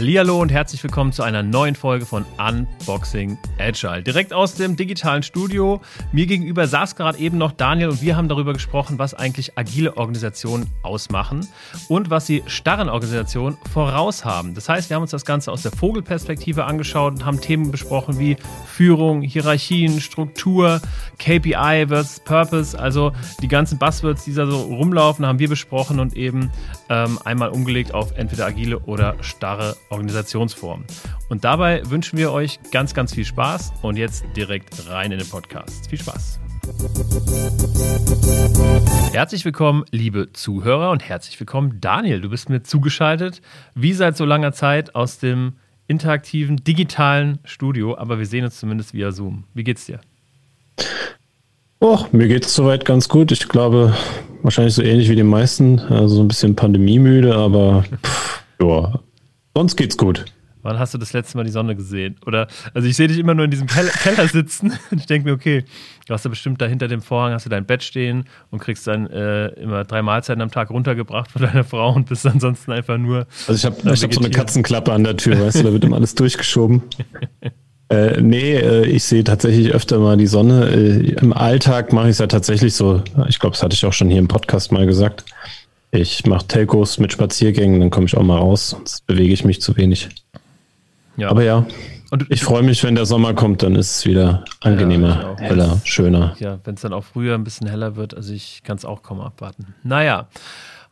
Hallihallo und herzlich willkommen zu einer neuen Folge von Unboxing Agile. Direkt aus dem digitalen Studio. Mir gegenüber saß gerade eben noch Daniel und wir haben darüber gesprochen, was eigentlich agile Organisationen ausmachen und was sie starren Organisationen voraus haben. Das heißt, wir haben uns das Ganze aus der Vogelperspektive angeschaut und haben Themen besprochen wie Führung, Hierarchien, Struktur, KPI versus Purpose, also die ganzen Buzzwords, die da so rumlaufen, haben wir besprochen und eben ähm, einmal umgelegt auf entweder agile oder starre Organisationsform. Und dabei wünschen wir euch ganz, ganz viel Spaß und jetzt direkt rein in den Podcast. Viel Spaß! Herzlich willkommen, liebe Zuhörer und herzlich willkommen, Daniel. Du bist mir zugeschaltet, wie seit so langer Zeit aus dem interaktiven, digitalen Studio, aber wir sehen uns zumindest via Zoom. Wie geht's dir? Oh, mir geht es soweit ganz gut. Ich glaube, wahrscheinlich so ähnlich wie die meisten. Also so ein bisschen pandemiemüde, aber pff, ja, Sonst geht's gut. Wann hast du das letzte Mal die Sonne gesehen? Oder, also ich sehe dich immer nur in diesem Keller sitzen und ich denke mir, okay, du hast ja bestimmt da hinter dem Vorhang, hast du dein Bett stehen und kriegst dann äh, immer drei Mahlzeiten am Tag runtergebracht von deiner Frau und bist ansonsten einfach nur. Also ich habe hab so eine Katzenklappe an der Tür, weißt du, da wird immer alles durchgeschoben. Äh, nee, äh, ich sehe tatsächlich öfter mal die Sonne. Äh, Im Alltag mache ich es ja tatsächlich so. Ich glaube, das hatte ich auch schon hier im Podcast mal gesagt. Ich mache Telcos mit Spaziergängen, dann komme ich auch mal raus, sonst bewege ich mich zu wenig. Ja. Aber ja, und ich freue mich, wenn der Sommer kommt, dann ist es wieder angenehmer, ja, heller, schöner. Ja, wenn es dann auch früher ein bisschen heller wird, also ich kann es auch kaum abwarten. Naja,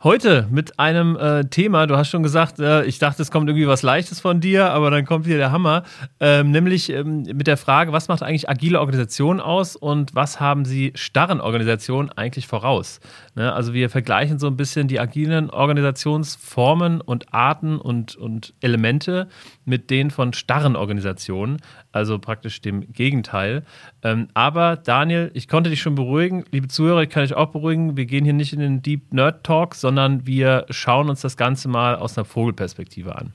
Heute mit einem äh, Thema, du hast schon gesagt, äh, ich dachte, es kommt irgendwie was Leichtes von dir, aber dann kommt hier der Hammer, ähm, nämlich ähm, mit der Frage, was macht eigentlich agile Organisationen aus und was haben sie starren Organisationen eigentlich voraus? Ne? Also wir vergleichen so ein bisschen die agilen Organisationsformen und Arten und, und Elemente mit denen von starren Organisationen, also praktisch dem Gegenteil. Ähm, aber Daniel, ich konnte dich schon beruhigen, liebe Zuhörer, ich kann dich auch beruhigen, wir gehen hier nicht in den Deep Nerd Talk, sondern wir schauen uns das Ganze mal aus einer Vogelperspektive an.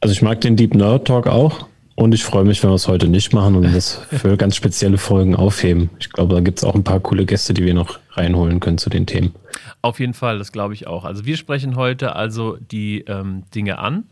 Also ich mag den Deep Nerd Talk auch. Und ich freue mich, wenn wir es heute nicht machen und das für ganz spezielle Folgen aufheben. Ich glaube, da gibt es auch ein paar coole Gäste, die wir noch reinholen können zu den Themen. Auf jeden Fall, das glaube ich auch. Also wir sprechen heute also die ähm, Dinge an,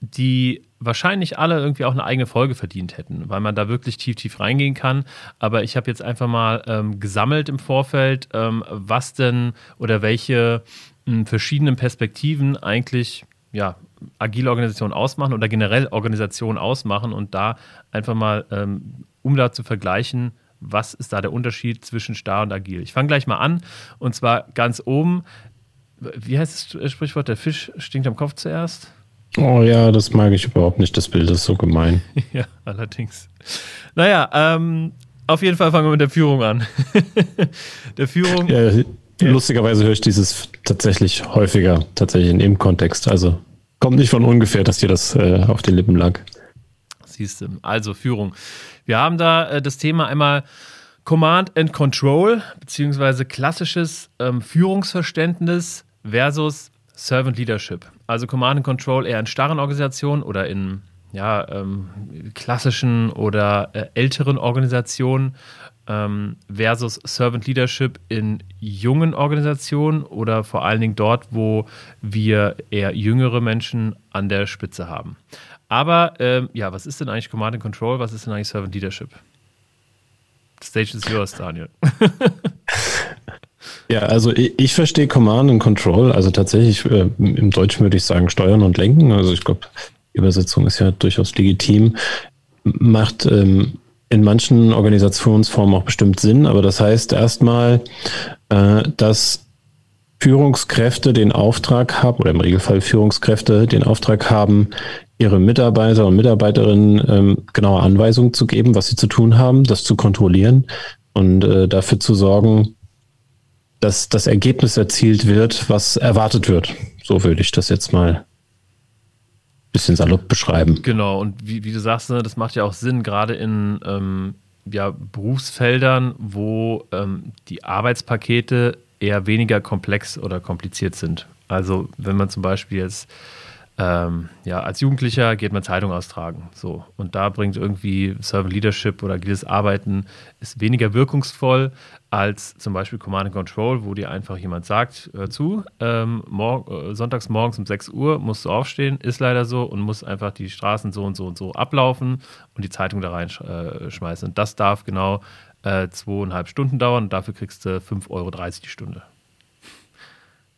die wahrscheinlich alle irgendwie auch eine eigene Folge verdient hätten, weil man da wirklich tief, tief reingehen kann. Aber ich habe jetzt einfach mal ähm, gesammelt im Vorfeld, ähm, was denn oder welche hm, verschiedenen Perspektiven eigentlich ja, agile Organisationen ausmachen oder generell Organisationen ausmachen und da einfach mal, ähm, um da zu vergleichen, was ist da der Unterschied zwischen starr und agil. Ich fange gleich mal an und zwar ganz oben. Wie heißt das Sprichwort? Der Fisch stinkt am Kopf zuerst? Oh ja, das mag ich überhaupt nicht. Das Bild ist so gemein. ja, allerdings. Naja, ähm, auf jeden Fall fangen wir mit der Führung an. der Führung. Ja, lustigerweise höre ich dieses tatsächlich häufiger, tatsächlich in dem Kontext. Also Kommt nicht von ungefähr, dass dir das äh, auf den Lippen lag. Siehst du. Also Führung. Wir haben da äh, das Thema einmal Command and Control, beziehungsweise klassisches ähm, Führungsverständnis versus Servant Leadership. Also Command and Control eher in starren Organisationen oder in ja, ähm, klassischen oder äh, älteren Organisationen ähm, versus Servant Leadership in jungen Organisationen oder vor allen Dingen dort, wo wir eher jüngere Menschen an der Spitze haben. Aber ähm, ja, was ist denn eigentlich Command and Control? Was ist denn eigentlich Servant Leadership? The stage is yours, Daniel. ja, also ich, ich, verstehe Command and Control, also tatsächlich äh, im Deutschen würde ich sagen Steuern und Lenken. Also ich glaube, Übersetzung ist ja durchaus legitim. Macht ähm, in manchen Organisationsformen auch bestimmt Sinn, aber das heißt erstmal, äh, dass Führungskräfte den Auftrag haben, oder im Regelfall Führungskräfte den Auftrag haben, ihre Mitarbeiter und Mitarbeiterinnen ähm, genaue Anweisungen zu geben, was sie zu tun haben, das zu kontrollieren und äh, dafür zu sorgen, dass das Ergebnis erzielt wird, was erwartet wird. So würde ich das jetzt mal bisschen salopp beschreiben. Genau, und wie, wie du sagst, ne, das macht ja auch Sinn, gerade in ähm, ja, Berufsfeldern, wo ähm, die Arbeitspakete eher weniger komplex oder kompliziert sind. Also wenn man zum Beispiel jetzt ähm, ja, als Jugendlicher geht man Zeitung austragen. So. Und da bringt irgendwie Servant Leadership oder agiles Arbeiten ist weniger wirkungsvoll als zum Beispiel Command and Control, wo dir einfach jemand sagt, äh, zu, ähm, äh, sonntags morgens um 6 Uhr musst du aufstehen, ist leider so und muss einfach die Straßen so und so und so ablaufen und die Zeitung da reinschmeißen. Äh, und das darf genau äh, zweieinhalb Stunden dauern und dafür kriegst du 5,30 Euro die Stunde.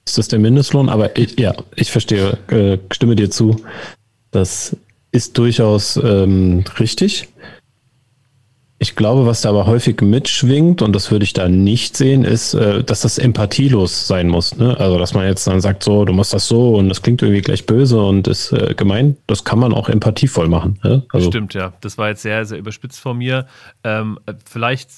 Ist das der Mindestlohn? Aber ich, ja, ich verstehe, äh, stimme dir zu. Das ist durchaus ähm, richtig. Ich glaube, was da aber häufig mitschwingt, und das würde ich da nicht sehen, ist, äh, dass das empathielos sein muss. Ne? Also, dass man jetzt dann sagt, so, du machst das so und das klingt irgendwie gleich böse und ist äh, gemein. Das kann man auch empathievoll machen. Ne? Also, Stimmt, ja. Das war jetzt sehr, sehr überspitzt von mir. Ähm, vielleicht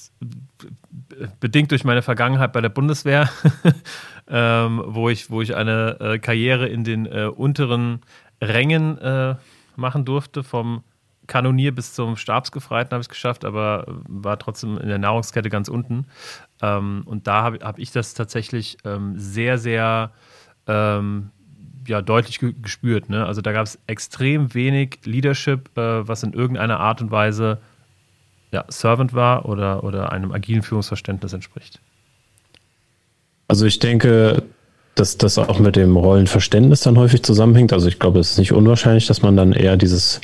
bedingt durch meine Vergangenheit bei der Bundeswehr ähm, wo, ich, wo ich eine äh, Karriere in den äh, unteren Rängen äh, machen durfte, vom Kanonier bis zum Stabsgefreiten habe ich es geschafft, aber war trotzdem in der Nahrungskette ganz unten. Ähm, und da habe hab ich das tatsächlich ähm, sehr, sehr ähm, ja, deutlich ge gespürt. Ne? Also da gab es extrem wenig Leadership, äh, was in irgendeiner Art und Weise ja, Servant war oder, oder einem agilen Führungsverständnis entspricht. Also ich denke, dass das auch mit dem Rollenverständnis dann häufig zusammenhängt. Also ich glaube, es ist nicht unwahrscheinlich, dass man dann eher dieses,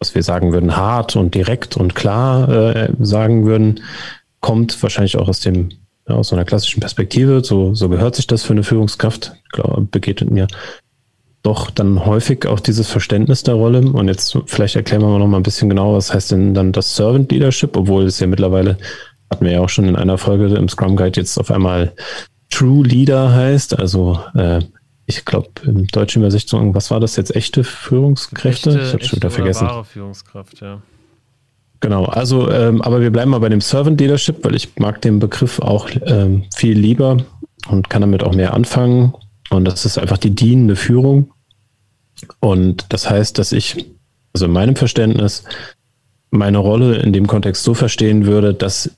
was wir sagen würden, hart und direkt und klar äh, sagen würden, kommt wahrscheinlich auch aus dem ja, aus so einer klassischen Perspektive. So, so gehört sich das für eine Führungskraft. Ich glaube, begegnet mir doch dann häufig auch dieses Verständnis der Rolle. Und jetzt vielleicht erklären wir noch mal ein bisschen genauer, was heißt denn dann das Servant Leadership, obwohl es ja mittlerweile hatten wir ja auch schon in einer Folge im Scrum Guide jetzt auf einmal True Leader heißt. Also äh, ich glaube, im deutschen Übersetzung, was war das jetzt? Echte Führungskräfte? Echte, ich habe schon wieder vergessen. Wahre Führungskraft, ja. Genau, also, ähm, aber wir bleiben mal bei dem Servant Leadership, weil ich mag den Begriff auch ähm, viel lieber und kann damit auch mehr anfangen. Und das ist einfach die dienende Führung. Und das heißt, dass ich, also in meinem Verständnis, meine Rolle in dem Kontext so verstehen würde, dass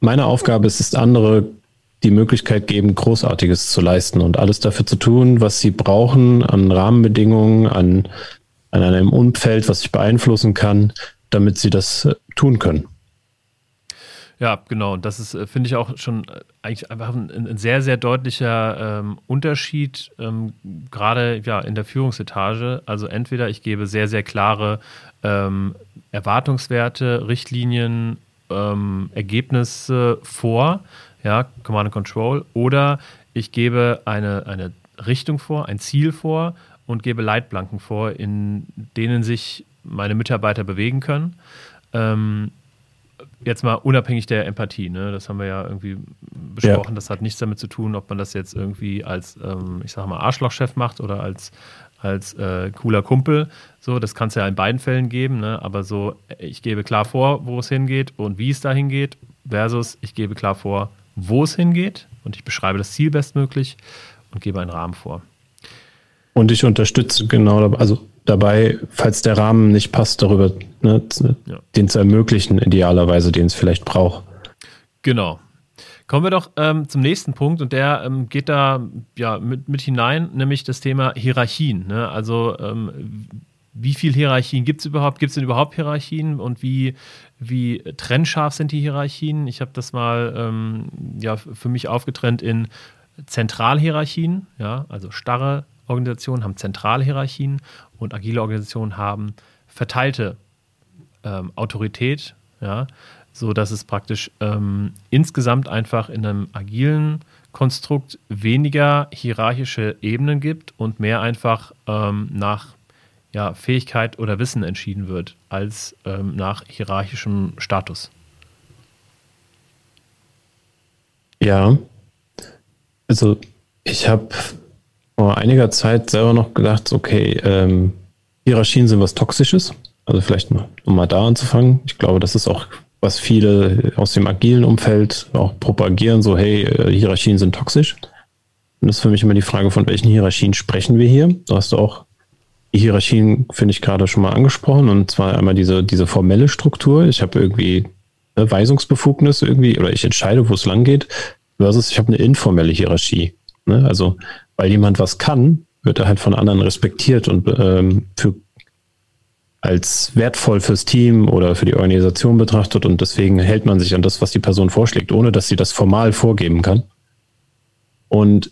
meine Aufgabe ist es, andere die Möglichkeit geben, Großartiges zu leisten und alles dafür zu tun, was sie brauchen an Rahmenbedingungen, an, an einem Umfeld, was ich beeinflussen kann, damit sie das äh, tun können. Ja, genau. Und das ist, äh, finde ich, auch schon äh, eigentlich einfach ein, ein sehr, sehr deutlicher ähm, Unterschied, ähm, gerade ja, in der Führungsetage. Also entweder ich gebe sehr, sehr klare ähm, Erwartungswerte, Richtlinien, ähm, Ergebnisse vor ja, Command and Control, oder ich gebe eine, eine Richtung vor, ein Ziel vor und gebe Leitplanken vor, in denen sich meine Mitarbeiter bewegen können. Ähm, jetzt mal unabhängig der Empathie, ne? das haben wir ja irgendwie besprochen, ja. das hat nichts damit zu tun, ob man das jetzt irgendwie als, ähm, ich sag mal, Arschlochchef macht oder als, als äh, cooler Kumpel. So, das kann es ja in beiden Fällen geben, ne? aber so, ich gebe klar vor, wo es hingeht und wie es da hingeht, versus ich gebe klar vor, wo es hingeht und ich beschreibe das Ziel bestmöglich und gebe einen Rahmen vor. Und ich unterstütze genau also dabei, falls der Rahmen nicht passt, darüber ne, ja. den zu ermöglichen, idealerweise, den es vielleicht braucht. Genau. Kommen wir doch ähm, zum nächsten Punkt und der ähm, geht da ja mit, mit hinein, nämlich das Thema Hierarchien. Ne? Also ähm, wie viele Hierarchien gibt es überhaupt? Gibt es denn überhaupt Hierarchien und wie, wie trennscharf sind die Hierarchien? Ich habe das mal ähm, ja, für mich aufgetrennt in Zentralhierarchien, ja, also starre Organisationen haben Zentralhierarchien und agile Organisationen haben verteilte ähm, Autorität, ja, so es praktisch ähm, insgesamt einfach in einem agilen Konstrukt weniger hierarchische Ebenen gibt und mehr einfach ähm, nach ja, Fähigkeit oder Wissen entschieden wird, als ähm, nach hierarchischem Status. Ja, also ich habe vor einiger Zeit selber noch gedacht, okay, ähm, Hierarchien sind was Toxisches. Also vielleicht mal, um mal da anzufangen. Ich glaube, das ist auch, was viele aus dem agilen Umfeld auch propagieren, so hey, äh, Hierarchien sind toxisch. Und das ist für mich immer die Frage, von welchen Hierarchien sprechen wir hier? Du hast auch die Hierarchien finde ich gerade schon mal angesprochen und zwar einmal diese, diese formelle Struktur. Ich habe irgendwie eine Weisungsbefugnis irgendwie oder ich entscheide, wo es lang geht, versus ich habe eine informelle Hierarchie. Ne? Also, weil jemand was kann, wird er halt von anderen respektiert und ähm, für als wertvoll fürs Team oder für die Organisation betrachtet und deswegen hält man sich an das, was die Person vorschlägt, ohne dass sie das formal vorgeben kann. Und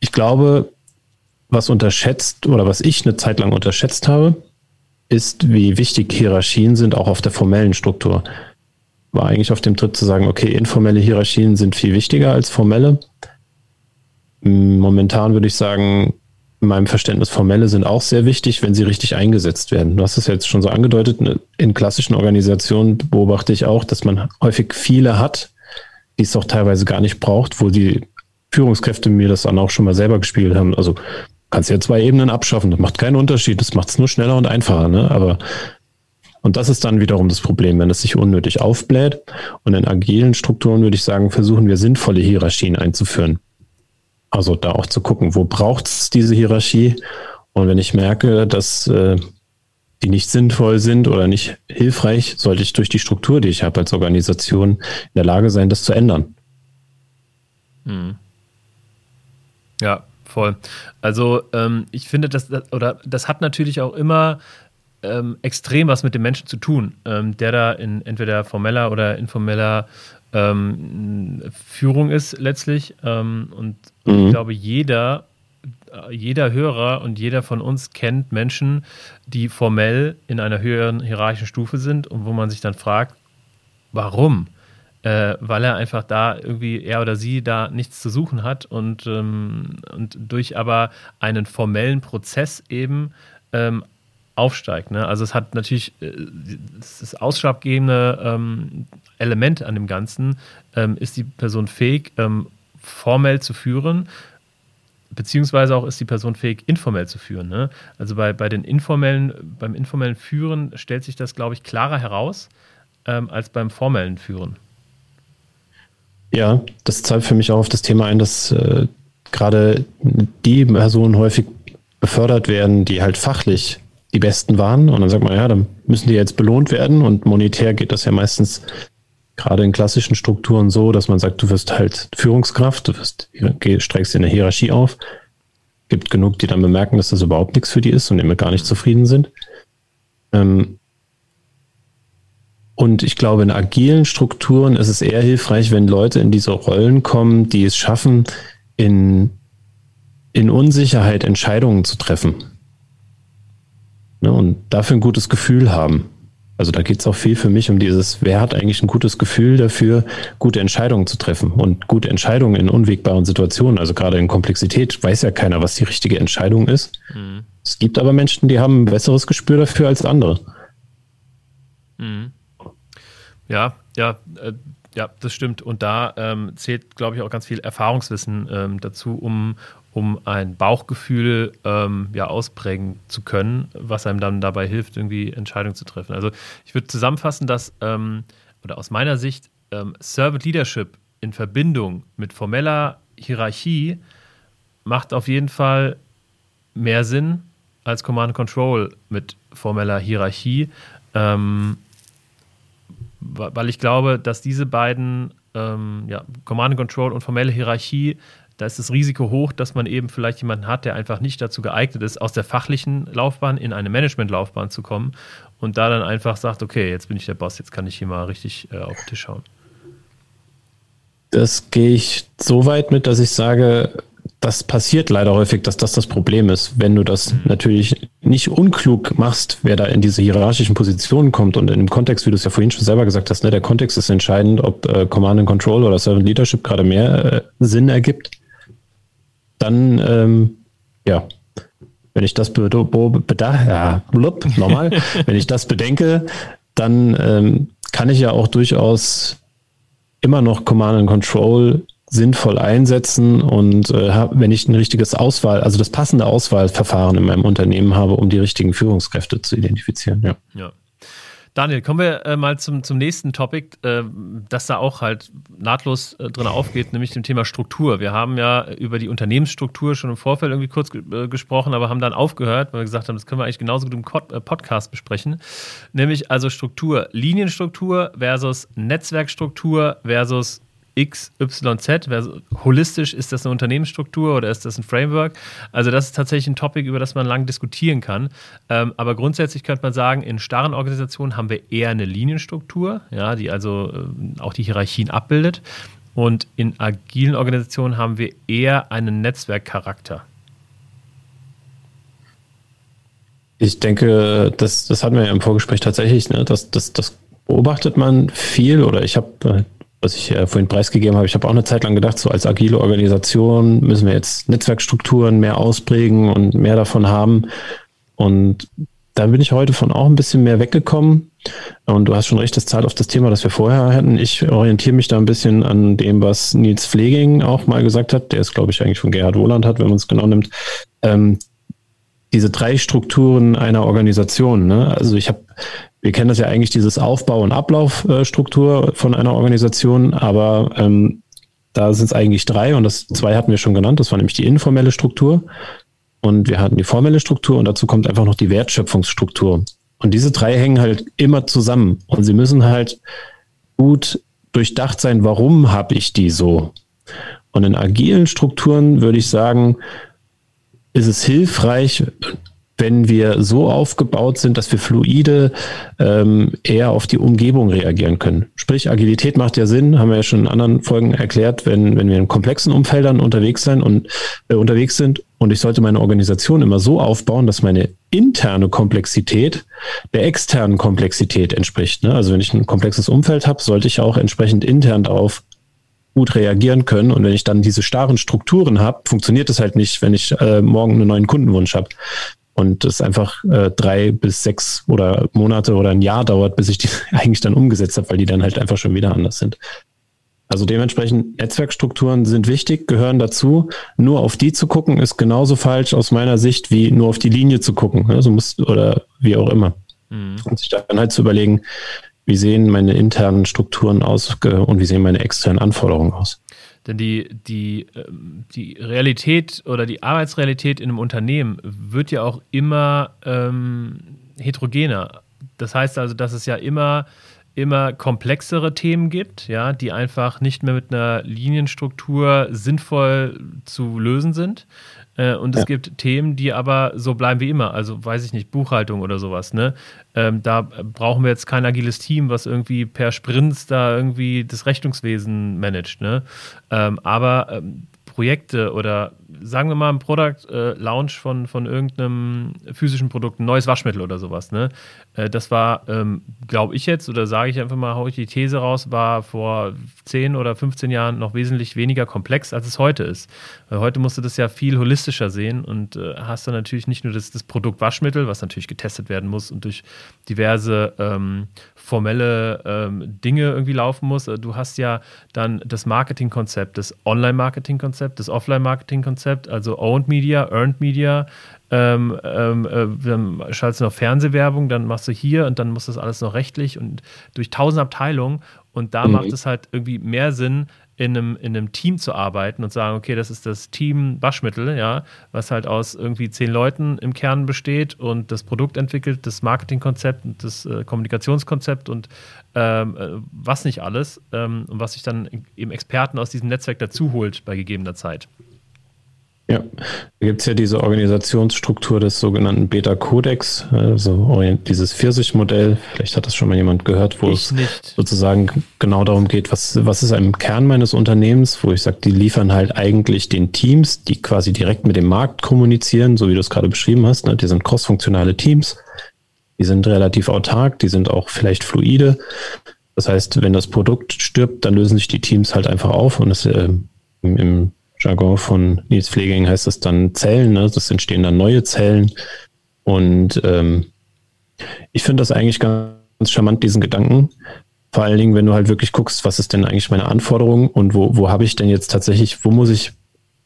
ich glaube, was unterschätzt oder was ich eine Zeit lang unterschätzt habe, ist, wie wichtig Hierarchien sind, auch auf der formellen Struktur. War eigentlich auf dem Tritt zu sagen, okay, informelle Hierarchien sind viel wichtiger als formelle. Momentan würde ich sagen, in meinem Verständnis formelle sind auch sehr wichtig, wenn sie richtig eingesetzt werden. Du hast es jetzt schon so angedeutet, ne, in klassischen Organisationen beobachte ich auch, dass man häufig viele hat, die es auch teilweise gar nicht braucht, wo die Führungskräfte mir das dann auch schon mal selber gespiegelt haben. Also kannst ja zwei Ebenen abschaffen, das macht keinen Unterschied, das macht es nur schneller und einfacher, ne? Aber und das ist dann wiederum das Problem, wenn es sich unnötig aufbläht. Und in agilen Strukturen würde ich sagen, versuchen wir sinnvolle Hierarchien einzuführen. Also da auch zu gucken, wo braucht es diese Hierarchie? Und wenn ich merke, dass äh, die nicht sinnvoll sind oder nicht hilfreich, sollte ich durch die Struktur, die ich habe als Organisation, in der Lage sein, das zu ändern. Hm. Ja, voll. Also ähm, ich finde, das, oder das hat natürlich auch immer ähm, extrem was mit dem Menschen zu tun, ähm, der da in entweder formeller oder informeller ähm, Führung ist letztlich. Ähm, und mhm. ich glaube, jeder, jeder Hörer und jeder von uns kennt Menschen, die formell in einer höheren hierarchischen Stufe sind und wo man sich dann fragt, warum? Äh, weil er einfach da irgendwie, er oder sie da nichts zu suchen hat und, ähm, und durch aber einen formellen Prozess eben ähm, aufsteigt. Ne? Also es hat natürlich äh, das ausschlaggebende ähm, Element an dem Ganzen, ähm, ist die Person fähig, ähm, formell zu führen, beziehungsweise auch ist die Person fähig, informell zu führen. Ne? Also bei, bei den informellen, beim informellen Führen stellt sich das, glaube ich, klarer heraus ähm, als beim formellen Führen. Ja, das zahlt für mich auch auf das Thema ein, dass äh, gerade die Personen häufig befördert werden, die halt fachlich die Besten waren. Und dann sagt man, ja, dann müssen die jetzt belohnt werden. Und monetär geht das ja meistens gerade in klassischen Strukturen so, dass man sagt, du wirst halt Führungskraft, du wirst, streckst dir eine Hierarchie auf. Gibt genug, die dann bemerken, dass das überhaupt nichts für die ist und damit gar nicht zufrieden sind. Ähm, und ich glaube, in agilen Strukturen ist es eher hilfreich, wenn Leute in diese Rollen kommen, die es schaffen, in, in Unsicherheit Entscheidungen zu treffen. Ne, und dafür ein gutes Gefühl haben. Also da geht es auch viel für mich um dieses, wer hat eigentlich ein gutes Gefühl dafür, gute Entscheidungen zu treffen und gute Entscheidungen in unwegbaren Situationen. Also gerade in Komplexität weiß ja keiner, was die richtige Entscheidung ist. Mhm. Es gibt aber Menschen, die haben ein besseres Gespür dafür als andere. Mhm. Ja, ja, äh, ja, das stimmt. Und da ähm, zählt, glaube ich, auch ganz viel Erfahrungswissen ähm, dazu, um, um ein Bauchgefühl ähm, ja, ausprägen zu können, was einem dann dabei hilft, irgendwie Entscheidungen zu treffen. Also ich würde zusammenfassen, dass, ähm, oder aus meiner Sicht, ähm, Servant Leadership in Verbindung mit formeller Hierarchie macht auf jeden Fall mehr Sinn als Command Control mit formeller Hierarchie, ähm, weil ich glaube, dass diese beiden ähm, ja, Command Control und formelle Hierarchie da ist das Risiko hoch, dass man eben vielleicht jemanden hat, der einfach nicht dazu geeignet ist, aus der fachlichen Laufbahn in eine Managementlaufbahn zu kommen und da dann einfach sagt, okay, jetzt bin ich der Boss, jetzt kann ich hier mal richtig äh, auf den Tisch schauen. Das gehe ich so weit mit, dass ich sage, das passiert leider häufig, dass das das Problem ist. Wenn du das mhm. natürlich nicht unklug machst, wer da in diese hierarchischen Positionen kommt und in dem Kontext, wie du es ja vorhin schon selber gesagt hast, ne, der Kontext ist entscheidend, ob äh, Command and Control oder Servant Leadership gerade mehr äh, Sinn ergibt dann, ähm, ja, wenn ich das bedacht, ja, blub, nochmal, wenn ich das bedenke, dann ähm, kann ich ja auch durchaus immer noch Command and Control sinnvoll einsetzen und äh, wenn ich ein richtiges Auswahl, also das passende Auswahlverfahren in meinem Unternehmen habe, um die richtigen Führungskräfte zu identifizieren. Ja. ja. Daniel, kommen wir äh, mal zum, zum nächsten Topic, äh, das da auch halt nahtlos äh, drin aufgeht, nämlich dem Thema Struktur. Wir haben ja über die Unternehmensstruktur schon im Vorfeld irgendwie kurz äh, gesprochen, aber haben dann aufgehört, weil wir gesagt haben, das können wir eigentlich genauso gut im äh, Podcast besprechen. Nämlich also Struktur, Linienstruktur versus Netzwerkstruktur versus XYZ. Holistisch ist das eine Unternehmensstruktur oder ist das ein Framework? Also das ist tatsächlich ein Topic, über das man lang diskutieren kann. Ähm, aber grundsätzlich könnte man sagen, in starren Organisationen haben wir eher eine Linienstruktur, ja, die also äh, auch die Hierarchien abbildet. Und in agilen Organisationen haben wir eher einen Netzwerkcharakter. Ich denke, das, das hatten wir ja im Vorgespräch tatsächlich, ne? das, das, das beobachtet man viel oder ich habe, äh, was ich ja vorhin preisgegeben habe, ich habe auch eine Zeit lang gedacht, so als agile Organisation müssen wir jetzt Netzwerkstrukturen mehr ausprägen und mehr davon haben. Und da bin ich heute von auch ein bisschen mehr weggekommen. Und du hast schon recht, das zahlt auf das Thema, das wir vorher hatten. Ich orientiere mich da ein bisschen an dem, was Nils Pfleging auch mal gesagt hat. Der ist, glaube ich, eigentlich von Gerhard Wohland hat, wenn man es genau nimmt. Ähm, diese drei Strukturen einer Organisation. Ne? Also ich habe, wir kennen das ja eigentlich, dieses Aufbau- und Ablaufstruktur von einer Organisation, aber ähm, da sind es eigentlich drei und das zwei hatten wir schon genannt. Das war nämlich die informelle Struktur und wir hatten die formelle Struktur und dazu kommt einfach noch die Wertschöpfungsstruktur. Und diese drei hängen halt immer zusammen und sie müssen halt gut durchdacht sein, warum habe ich die so? Und in agilen Strukturen würde ich sagen, ist es hilfreich, wenn wir so aufgebaut sind, dass wir fluide ähm, eher auf die Umgebung reagieren können. Sprich, Agilität macht ja Sinn, haben wir ja schon in anderen Folgen erklärt, wenn, wenn wir in komplexen Umfeldern unterwegs sein und äh, unterwegs sind. Und ich sollte meine Organisation immer so aufbauen, dass meine interne Komplexität der externen Komplexität entspricht. Ne? Also wenn ich ein komplexes Umfeld habe, sollte ich auch entsprechend intern darauf gut reagieren können. Und wenn ich dann diese starren Strukturen habe, funktioniert es halt nicht, wenn ich äh, morgen einen neuen Kundenwunsch habe. Und es einfach äh, drei bis sechs oder Monate oder ein Jahr dauert, bis ich die eigentlich dann umgesetzt habe, weil die dann halt einfach schon wieder anders sind. Also dementsprechend Netzwerkstrukturen sind wichtig, gehören dazu. Nur auf die zu gucken, ist genauso falsch aus meiner Sicht, wie nur auf die Linie zu gucken. Also muss, oder wie auch immer. Mhm. Und sich dann halt zu überlegen, wie sehen meine internen Strukturen aus und wie sehen meine externen Anforderungen aus? Denn die, die, ähm, die Realität oder die Arbeitsrealität in einem Unternehmen wird ja auch immer ähm, heterogener. Das heißt also, dass es ja immer, immer komplexere Themen gibt, ja, die einfach nicht mehr mit einer Linienstruktur sinnvoll zu lösen sind. Äh, und es ja. gibt Themen, die aber so bleiben wie immer. Also weiß ich nicht, Buchhaltung oder sowas. Ne? Ähm, da brauchen wir jetzt kein agiles Team, was irgendwie per Sprints da irgendwie das Rechnungswesen managt. Ne? Ähm, aber ähm, Projekte oder sagen wir mal ein Product äh, Launch von, von irgendeinem physischen Produkt, ein neues Waschmittel oder sowas, ne? Äh, das war, ähm, glaube ich jetzt, oder sage ich einfach mal, haue ich die These raus, war vor 10 oder 15 Jahren noch wesentlich weniger komplex, als es heute ist. Weil heute musst du das ja viel holistischer sehen und äh, hast dann natürlich nicht nur das, das Produkt Waschmittel, was natürlich getestet werden muss und durch diverse ähm, formelle ähm, Dinge irgendwie laufen muss. Äh, du hast ja dann das Marketingkonzept, das Online-Marketing-Konzept, das Offline-Marketing-Konzept, also Owned Media, Earned Media. Ähm, ähm, äh, dann schaltest du noch Fernsehwerbung, dann machst du hier und dann muss das alles noch rechtlich und durch tausend Abteilungen. Und da mhm. macht es halt irgendwie mehr Sinn, in einem, in einem Team zu arbeiten und sagen, okay, das ist das Team Waschmittel, ja, was halt aus irgendwie zehn Leuten im Kern besteht und das Produkt entwickelt, das Marketingkonzept und das äh, Kommunikationskonzept und ähm, äh, was nicht alles ähm, und was sich dann eben Experten aus diesem Netzwerk dazu holt bei gegebener Zeit. Ja, da gibt es ja diese Organisationsstruktur des sogenannten Beta-Codex, also dieses Pfirsich-Modell. Vielleicht hat das schon mal jemand gehört, wo ich es nicht. sozusagen genau darum geht, was, was ist im Kern meines Unternehmens, wo ich sage, die liefern halt eigentlich den Teams, die quasi direkt mit dem Markt kommunizieren, so wie du es gerade beschrieben hast. Ne? Die sind crossfunktionale Teams, die sind relativ autark, die sind auch vielleicht fluide. Das heißt, wenn das Produkt stirbt, dann lösen sich die Teams halt einfach auf und es äh, im, im Jargon von Nils Pfleging heißt das dann Zellen, ne? das entstehen dann neue Zellen. Und ähm, ich finde das eigentlich ganz charmant, diesen Gedanken. Vor allen Dingen, wenn du halt wirklich guckst, was ist denn eigentlich meine Anforderung und wo, wo habe ich denn jetzt tatsächlich, wo muss ich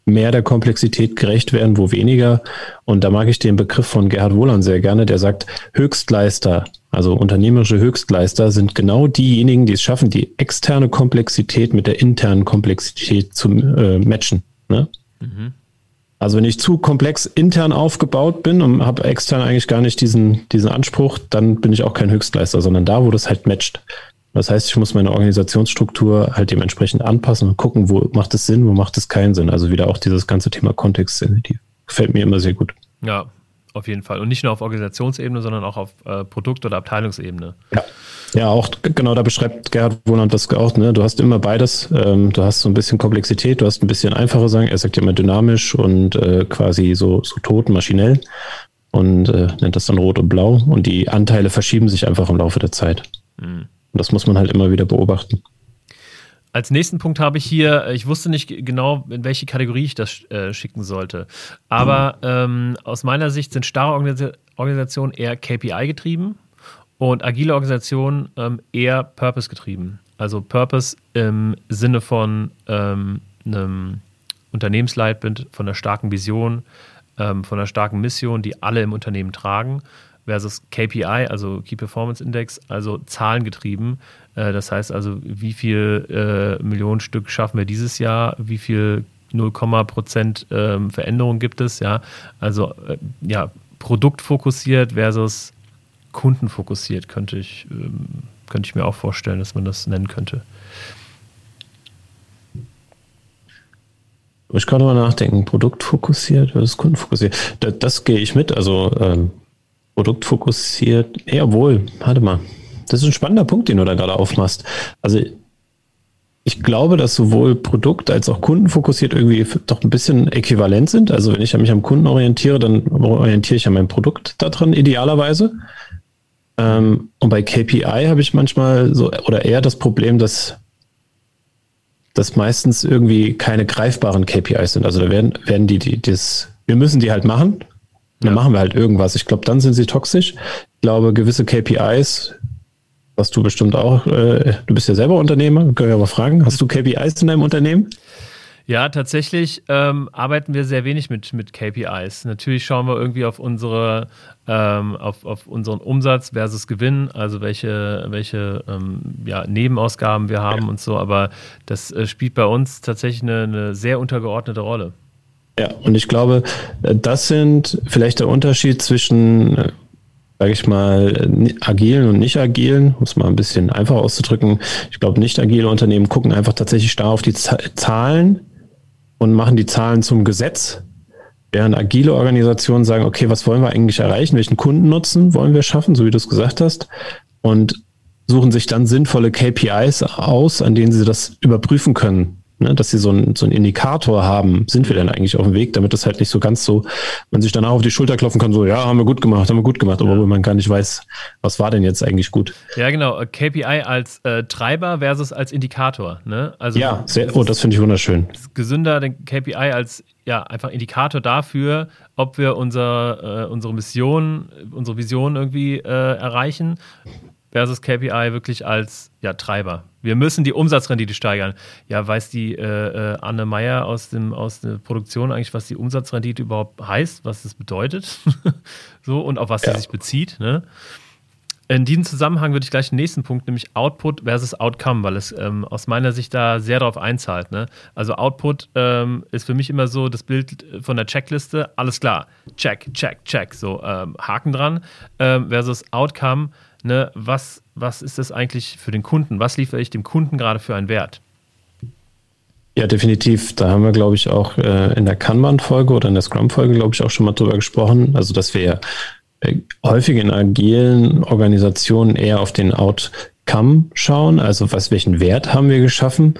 mehr der Komplexität gerecht werden, wo weniger. Und da mag ich den Begriff von Gerhard Wohlan sehr gerne, der sagt, Höchstleister, also unternehmerische Höchstleister sind genau diejenigen, die es schaffen, die externe Komplexität mit der internen Komplexität zu äh, matchen. Ne? Mhm. Also wenn ich zu komplex intern aufgebaut bin und habe extern eigentlich gar nicht diesen, diesen Anspruch, dann bin ich auch kein Höchstleister, sondern da, wo das halt matcht. Das heißt, ich muss meine Organisationsstruktur halt dementsprechend anpassen und gucken, wo macht es Sinn, wo macht es keinen Sinn. Also wieder auch dieses ganze Thema Kontextsensitiv. Gefällt mir immer sehr gut. Ja, auf jeden Fall. Und nicht nur auf Organisationsebene, sondern auch auf äh, Produkt- oder Abteilungsebene. Ja. Ja, auch genau da beschreibt Gerhard Wohnand das auch. Ne? Du hast immer beides. Ähm, du hast so ein bisschen Komplexität, du hast ein bisschen einfache Sachen. Er sagt ja immer dynamisch und äh, quasi so, so tot, maschinell und äh, nennt das dann rot und blau. Und die Anteile verschieben sich einfach im Laufe der Zeit. Mhm. Und das muss man halt immer wieder beobachten. Als nächsten Punkt habe ich hier, äh, ich wusste nicht genau, in welche Kategorie ich das äh, schicken sollte. Aber ähm, aus meiner Sicht sind starre Organis Organisationen eher KPI getrieben und agile Organisationen ähm, eher Purpose getrieben. Also Purpose im Sinne von ähm, einem Unternehmensleitbild, von einer starken Vision, ähm, von einer starken Mission, die alle im Unternehmen tragen versus KPI, also Key Performance Index, also zahlengetrieben. Äh, das heißt also, wie viel äh, Millionen Stück schaffen wir dieses Jahr, wie viel 0, Prozent ähm, Veränderung gibt es, ja. Also äh, ja, produktfokussiert versus kundenfokussiert könnte ich, ähm, könnte ich mir auch vorstellen, dass man das nennen könnte. Ich kann mal nachdenken, produktfokussiert versus kundenfokussiert. Das, das gehe ich mit. Also ähm, produktfokussiert. Jawohl, warte mal. Das ist ein spannender Punkt, den du da gerade aufmachst. Also ich glaube, dass sowohl Produkt als auch kundenfokussiert irgendwie doch ein bisschen äquivalent sind. Also wenn ich mich am Kunden orientiere, dann orientiere ich an meinem Produkt daran idealerweise. Ähm, und bei KPI habe ich manchmal so oder eher das Problem, dass das meistens irgendwie keine greifbaren KPIs sind. Also da werden, werden die, die das, wir müssen die halt machen, dann ja. machen wir halt irgendwas. Ich glaube, dann sind sie toxisch. Ich glaube, gewisse KPIs, was du bestimmt auch, äh, du bist ja selber Unternehmer, können wir aber fragen, hast du KPIs in deinem Unternehmen? Ja, tatsächlich ähm, arbeiten wir sehr wenig mit, mit KPIs. Natürlich schauen wir irgendwie auf unsere ähm, auf, auf unseren Umsatz versus Gewinn, also welche, welche ähm, ja, Nebenausgaben wir haben ja. und so, aber das äh, spielt bei uns tatsächlich eine, eine sehr untergeordnete Rolle. Ja, und ich glaube, äh, das sind vielleicht der Unterschied zwischen, äh, sage ich mal, agilen und nicht agilen, um es mal ein bisschen einfacher auszudrücken. Ich glaube, nicht agile Unternehmen gucken einfach tatsächlich starr auf die Zahlen und machen die Zahlen zum Gesetz. Während agile Organisationen sagen, okay, was wollen wir eigentlich erreichen? Welchen Kundennutzen wollen wir schaffen, so wie du es gesagt hast? Und suchen sich dann sinnvolle KPIs aus, an denen sie das überprüfen können ne, dass sie so, ein, so einen Indikator haben, sind wir denn eigentlich auf dem Weg, damit das halt nicht so ganz so, man sich danach auf die Schulter klopfen kann, so, ja, haben wir gut gemacht, haben wir gut gemacht, obwohl ja. man gar nicht weiß, was war denn jetzt eigentlich gut. Ja, genau, KPI als äh, Treiber versus als Indikator. Ne? Also, ja, sehr, oh, das finde ich wunderschön. Gesünder, den KPI als ja, einfach Indikator dafür, ob wir unser, äh, unsere Mission, unsere Vision irgendwie äh, erreichen versus KPI wirklich als ja, Treiber. Wir müssen die Umsatzrendite steigern. Ja, weiß die äh, äh, Anne Meyer aus, dem, aus der Produktion eigentlich, was die Umsatzrendite überhaupt heißt, was das bedeutet? so und auf was ja. sie sich bezieht. Ne? In diesem Zusammenhang würde ich gleich den nächsten Punkt, nämlich Output versus Outcome, weil es ähm, aus meiner Sicht da sehr darauf einzahlt. Ne? Also Output ähm, ist für mich immer so das Bild von der Checkliste, alles klar, check, check, check, so ähm, Haken dran, ähm, versus Outcome, ne? was, was ist das eigentlich für den Kunden? Was liefere ich dem Kunden gerade für einen Wert? Ja, definitiv. Da haben wir, glaube ich, auch äh, in der Kanban-Folge oder in der Scrum-Folge, glaube ich, auch schon mal drüber gesprochen. Also, dass wir äh, häufig in agilen Organisationen eher auf den Outcome schauen. Also, was, welchen Wert haben wir geschaffen?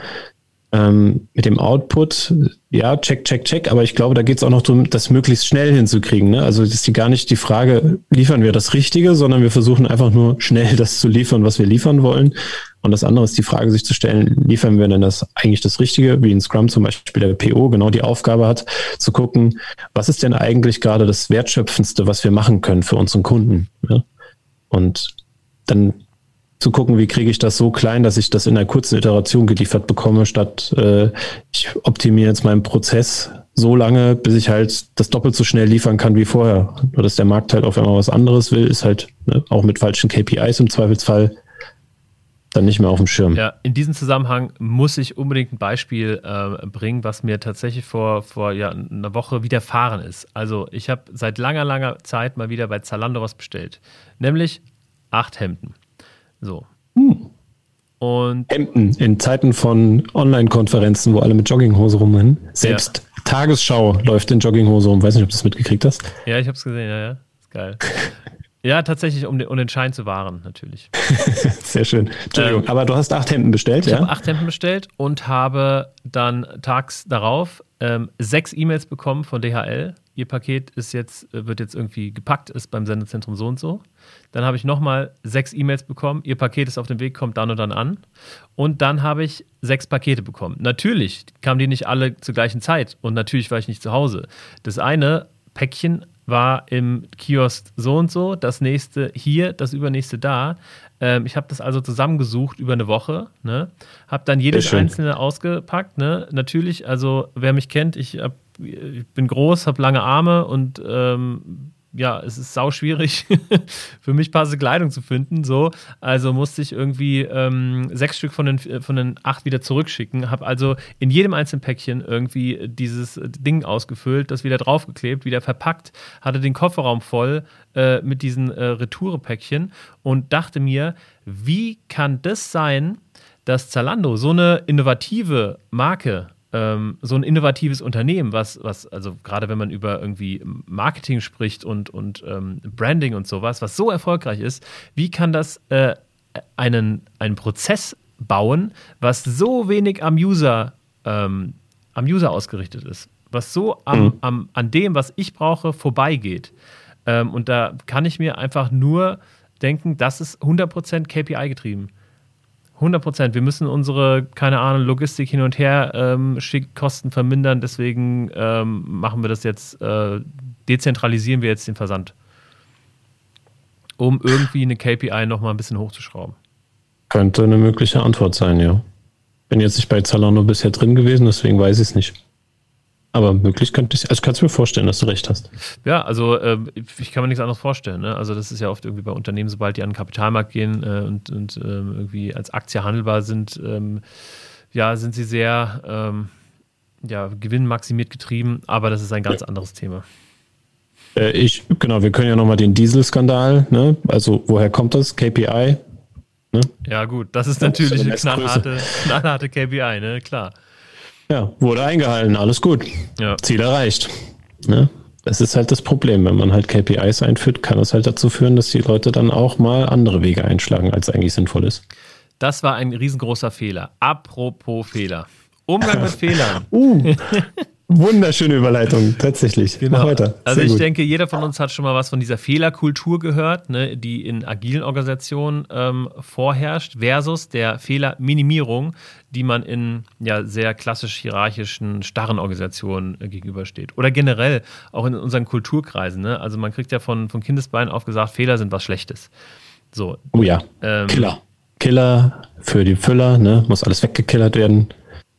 Ähm, mit dem Output, ja, check, check, check, aber ich glaube, da geht es auch noch darum, das möglichst schnell hinzukriegen. Ne? Also ist die gar nicht die Frage, liefern wir das Richtige, sondern wir versuchen einfach nur schnell das zu liefern, was wir liefern wollen. Und das andere ist die Frage, sich zu stellen, liefern wir denn das eigentlich das Richtige, wie in Scrum zum Beispiel der PO genau die Aufgabe hat, zu gucken, was ist denn eigentlich gerade das Wertschöpfendste, was wir machen können für unseren Kunden. Ja? Und dann zu gucken, wie kriege ich das so klein, dass ich das in einer kurzen Iteration geliefert bekomme, statt äh, ich optimiere jetzt meinen Prozess so lange, bis ich halt das doppelt so schnell liefern kann wie vorher. Nur dass der Markt halt auf einmal was anderes will, ist halt ne, auch mit falschen KPIs im Zweifelsfall dann nicht mehr auf dem Schirm. Ja, in diesem Zusammenhang muss ich unbedingt ein Beispiel äh, bringen, was mir tatsächlich vor, vor ja, einer Woche widerfahren ist. Also ich habe seit langer, langer Zeit mal wieder bei Zalando was bestellt. Nämlich acht Hemden. So. Hm. Und Hemden in Zeiten von Online-Konferenzen, wo alle mit Jogginghose rumrennen. Selbst ja. Tagesschau läuft in Jogginghose rum. Weiß nicht, ob du das mitgekriegt hast. Ja, ich habe es gesehen, ja, ja. Ist geil. Ja, tatsächlich, um den, um den Schein zu wahren, natürlich. Sehr schön. Entschuldigung, ähm, aber du hast acht Hemden bestellt, ich ja? Ich habe acht Hemden bestellt und habe dann tags darauf ähm, sechs E-Mails bekommen von DHL. Ihr Paket ist jetzt, wird jetzt irgendwie gepackt, ist beim Sendezentrum so und so. Dann habe ich nochmal sechs E-Mails bekommen. Ihr Paket ist auf dem Weg, kommt dann und dann an. Und dann habe ich sechs Pakete bekommen. Natürlich kamen die nicht alle zur gleichen Zeit und natürlich war ich nicht zu Hause. Das eine Päckchen war im Kiosk so und so, das nächste hier, das übernächste da. Ähm, ich habe das also zusammengesucht über eine Woche, ne? habe dann jedes einzelne ausgepackt. Ne? Natürlich, also wer mich kennt, ich, hab, ich bin groß, habe lange Arme und ähm, ja, es ist sau schwierig für mich passende Kleidung zu finden. So, also musste ich irgendwie ähm, sechs Stück von den, von den acht wieder zurückschicken. Habe also in jedem einzelnen Päckchen irgendwie dieses Ding ausgefüllt, das wieder draufgeklebt, wieder verpackt, hatte den Kofferraum voll äh, mit diesen äh, Retoure-Päckchen und dachte mir, wie kann das sein, dass Zalando so eine innovative Marke ähm, so ein innovatives Unternehmen, was, was, also gerade wenn man über irgendwie Marketing spricht und, und ähm, Branding und sowas, was so erfolgreich ist, wie kann das äh, einen, einen Prozess bauen, was so wenig am User, ähm, am User ausgerichtet ist, was so am, mhm. am, an dem, was ich brauche, vorbeigeht. Ähm, und da kann ich mir einfach nur denken, das ist 100% KPI getrieben. 100 Prozent. Wir müssen unsere, keine Ahnung, Logistik hin und her ähm, Kosten vermindern. Deswegen ähm, machen wir das jetzt, äh, dezentralisieren wir jetzt den Versand. Um irgendwie eine KPI nochmal ein bisschen hochzuschrauben. Könnte eine mögliche Antwort sein, ja. Bin jetzt nicht bei Zalando bisher drin gewesen, deswegen weiß ich es nicht. Aber möglich könnte ich, also kannst du mir vorstellen, dass du recht hast. Ja, also äh, ich kann mir nichts anderes vorstellen. Ne? Also das ist ja oft irgendwie bei Unternehmen, sobald die an den Kapitalmarkt gehen äh, und, und äh, irgendwie als Aktie handelbar sind, ähm, ja, sind sie sehr ähm, ja, gewinnmaximiert getrieben, aber das ist ein ganz anderes Thema. Äh, ich, genau, wir können ja nochmal den Dieselskandal, ne? Also woher kommt das? KPI? Ne? Ja, gut, das ist natürlich eine knallharte, knallharte KPI, ne? Klar. Ja, wurde eingehalten, alles gut. Ja. Ziel erreicht. Ne? Das ist halt das Problem. Wenn man halt KPIs einführt, kann das halt dazu führen, dass die Leute dann auch mal andere Wege einschlagen, als eigentlich sinnvoll ist. Das war ein riesengroßer Fehler. Apropos Fehler. Umgang mit Fehlern. Uh, Wunderschöne Überleitung, tatsächlich. Genau. weiter. also ich gut. denke, jeder von uns hat schon mal was von dieser Fehlerkultur gehört, ne, die in agilen Organisationen ähm, vorherrscht, versus der Fehlerminimierung, die man in ja, sehr klassisch hierarchischen, starren Organisationen äh, gegenübersteht. Oder generell auch in unseren Kulturkreisen. Ne? Also man kriegt ja von, von Kindesbeinen auf gesagt, Fehler sind was Schlechtes. So. Oh ja, ähm, Killer. Killer für die Füller, ne? muss alles weggekillert werden.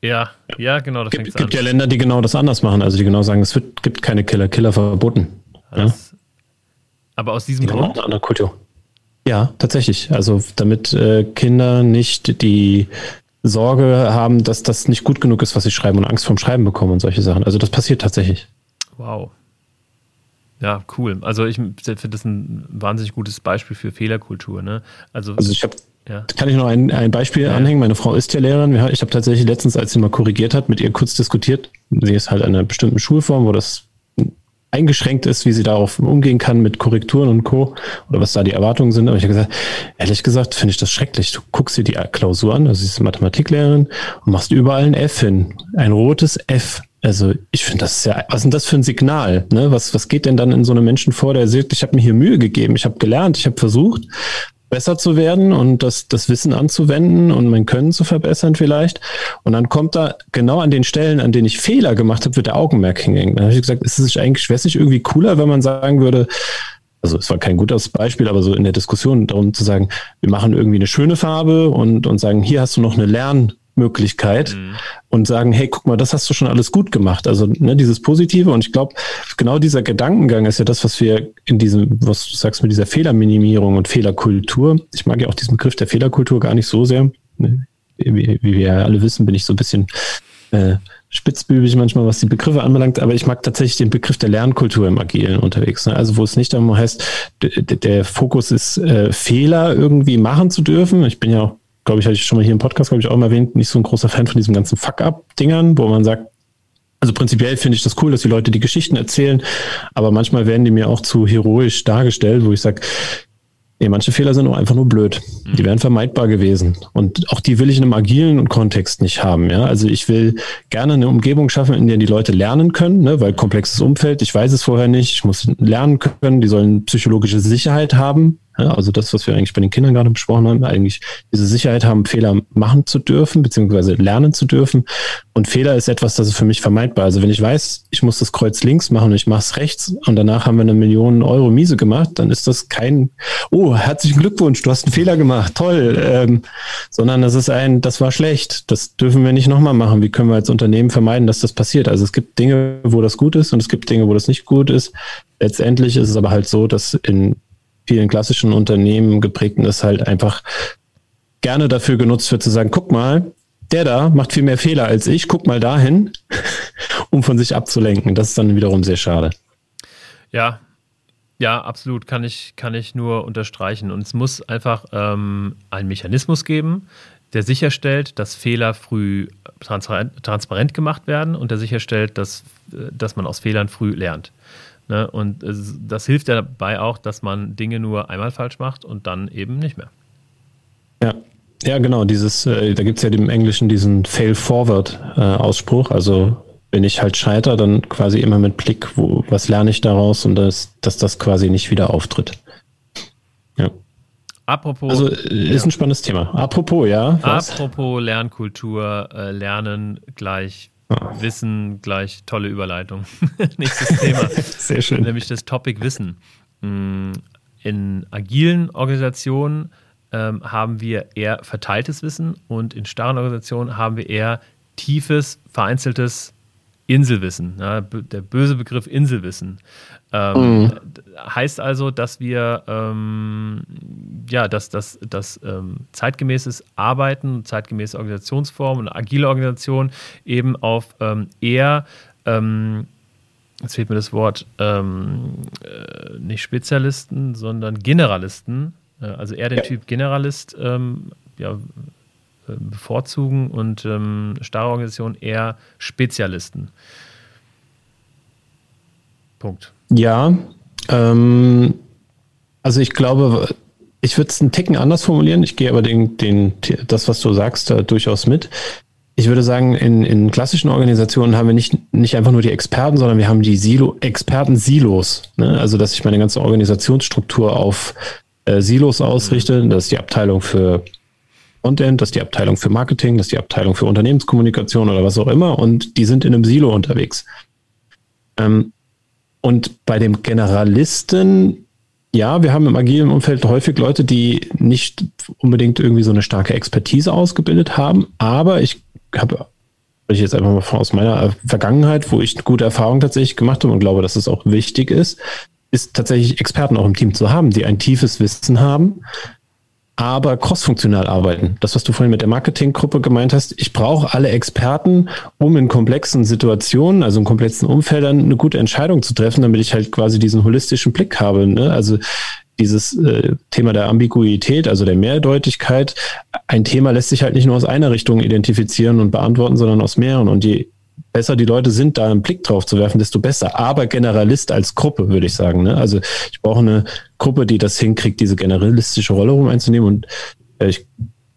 Ja, ja, genau. Es gibt, gibt ja Länder, die genau das anders machen. Also die genau sagen, es wird, gibt keine Killer, Killer verboten. Das, ja? Aber aus diesem die Grund? Eine andere Kultur. Ja, tatsächlich. Also damit äh, Kinder nicht die Sorge haben, dass das nicht gut genug ist, was sie schreiben und Angst vorm Schreiben bekommen und solche Sachen. Also das passiert tatsächlich. Wow. Ja, cool. Also ich finde das ein wahnsinnig gutes Beispiel für Fehlerkultur. Ne? Also, also ich habe ja. Kann ich noch ein, ein Beispiel ja. anhängen? Meine Frau ist ja Lehrerin. Ich habe tatsächlich letztens, als sie mal korrigiert hat, mit ihr kurz diskutiert. Sie ist halt in einer bestimmten Schulform, wo das eingeschränkt ist, wie sie darauf umgehen kann mit Korrekturen und Co. oder was da die Erwartungen sind. Aber ich habe gesagt, ehrlich gesagt, finde ich das schrecklich. Du guckst dir die Klausur an, also sie ist Mathematiklehrerin und machst überall ein F hin. Ein rotes F. Also ich finde das ja, was ist denn das für ein Signal? Ne? Was, was geht denn dann in so einem Menschen vor, der sagt, ich habe mir hier Mühe gegeben, ich habe gelernt, ich habe versucht, besser zu werden und das, das Wissen anzuwenden und mein Können zu verbessern vielleicht. Und dann kommt da genau an den Stellen, an denen ich Fehler gemacht habe, wird der Augenmerk hingehen. Dann habe ich gesagt, ist es eigentlich schwässig irgendwie cooler, wenn man sagen würde, also es war kein gutes Beispiel, aber so in der Diskussion darum zu sagen, wir machen irgendwie eine schöne Farbe und, und sagen, hier hast du noch eine Lern, Möglichkeit mhm. und sagen, hey, guck mal, das hast du schon alles gut gemacht. Also ne, dieses Positive und ich glaube, genau dieser Gedankengang ist ja das, was wir in diesem, was du sagst mit dieser Fehlerminimierung und Fehlerkultur, ich mag ja auch diesen Begriff der Fehlerkultur gar nicht so sehr. Ne? Wie, wie, wir ja alle wissen, bin ich so ein bisschen äh, spitzbübig manchmal, was die Begriffe anbelangt, aber ich mag tatsächlich den Begriff der Lernkultur im Agilen unterwegs. Ne? Also wo es nicht darum heißt, der Fokus ist, äh, Fehler irgendwie machen zu dürfen. Ich bin ja auch glaube ich, hatte ich schon mal hier im Podcast, glaube ich, auch mal erwähnt, nicht so ein großer Fan von diesen ganzen Fuck-Up-Dingern, wo man sagt, also prinzipiell finde ich das cool, dass die Leute die Geschichten erzählen, aber manchmal werden die mir auch zu heroisch dargestellt, wo ich sage, Nee, manche Fehler sind auch einfach nur blöd. Mhm. Die wären vermeidbar gewesen. Und auch die will ich in einem agilen Kontext nicht haben. Ja? Also ich will gerne eine Umgebung schaffen, in der die Leute lernen können, ne? weil komplexes Umfeld, ich weiß es vorher nicht, ich muss lernen können, die sollen psychologische Sicherheit haben. Ja, also das, was wir eigentlich bei den Kindern gerade besprochen haben, eigentlich diese Sicherheit haben, Fehler machen zu dürfen, beziehungsweise lernen zu dürfen. Und Fehler ist etwas, das ist für mich vermeidbar. Also wenn ich weiß, ich muss das Kreuz links machen und ich mache es rechts und danach haben wir eine Million Euro Miese gemacht, dann ist das kein, oh, herzlichen Glückwunsch, du hast einen Fehler gemacht, toll. Ähm, sondern das ist ein, das war schlecht, das dürfen wir nicht nochmal machen. Wie können wir als Unternehmen vermeiden, dass das passiert? Also es gibt Dinge, wo das gut ist und es gibt Dinge, wo das nicht gut ist. Letztendlich ist es aber halt so, dass in vielen klassischen Unternehmen geprägten ist halt einfach gerne dafür genutzt wird zu sagen, guck mal, der da macht viel mehr Fehler als ich, guck mal dahin, um von sich abzulenken. Das ist dann wiederum sehr schade. Ja, ja, absolut, kann ich, kann ich nur unterstreichen. Und es muss einfach ähm, einen Mechanismus geben, der sicherstellt, dass Fehler früh transparent, transparent gemacht werden und der sicherstellt, dass, äh, dass man aus Fehlern früh lernt. Ne? Und das hilft ja dabei auch, dass man Dinge nur einmal falsch macht und dann eben nicht mehr. Ja. Ja, genau, dieses, äh, da gibt es ja im Englischen diesen Fail-Forward-Ausspruch. Äh, also wenn ich halt scheiter, dann quasi immer mit Blick, wo, was lerne ich daraus und das, dass das quasi nicht wieder auftritt. Ja. Apropos. Also ist ja. ein spannendes Thema. Apropos, ja. Was? Apropos Lernkultur, äh, Lernen gleich Wissen gleich tolle Überleitung. Nächstes Thema. Sehr schön. Nämlich das Topic Wissen. Mm, in agilen Organisationen ähm, haben wir eher verteiltes Wissen und in starren Organisationen haben wir eher tiefes, vereinzeltes Inselwissen. Ja, der böse Begriff Inselwissen. Ähm, mhm. Heißt also, dass wir ähm, ja, dass das dass, ähm, zeitgemäßes Arbeiten, zeitgemäße Organisationsformen und agile Organisation eben auf ähm, eher ähm, jetzt fehlt mir das Wort, ähm, äh, nicht Spezialisten, sondern Generalisten, äh, also eher den ja. Typ Generalist ähm, ja, äh, bevorzugen und ähm, starre Organisationen eher Spezialisten. Punkt. Ja, ähm, also ich glaube, ich würde es einen Ticken anders formulieren. Ich gehe aber den, den, das, was du sagst, da durchaus mit. Ich würde sagen, in, in klassischen Organisationen haben wir nicht, nicht einfach nur die Experten, sondern wir haben die Silo, Experten-Silos. Ne? Also, dass ich meine ganze Organisationsstruktur auf äh, Silos ausrichte. Das ist die Abteilung für Content, das ist die Abteilung für Marketing, das ist die Abteilung für Unternehmenskommunikation oder was auch immer. Und die sind in einem Silo unterwegs. Ähm, und bei dem Generalisten, ja, wir haben im agilen Umfeld häufig Leute, die nicht unbedingt irgendwie so eine starke Expertise ausgebildet haben, aber ich habe ich jetzt einfach mal aus meiner Vergangenheit, wo ich gute Erfahrungen tatsächlich gemacht habe und glaube, dass es auch wichtig ist, ist tatsächlich Experten auch im Team zu haben, die ein tiefes Wissen haben, aber crossfunktional arbeiten. Das, was du vorhin mit der Marketinggruppe gemeint hast, ich brauche alle Experten, um in komplexen Situationen, also in komplexen Umfeldern, eine gute Entscheidung zu treffen, damit ich halt quasi diesen holistischen Blick habe. Ne? Also dieses äh, Thema der Ambiguität, also der Mehrdeutigkeit, ein Thema lässt sich halt nicht nur aus einer Richtung identifizieren und beantworten, sondern aus mehreren. Und je besser die Leute sind, da einen Blick drauf zu werfen, desto besser. Aber Generalist als Gruppe, würde ich sagen. Ne? Also ich brauche eine Gruppe, die das hinkriegt, diese generalistische Rolle rum einzunehmen und äh, ich,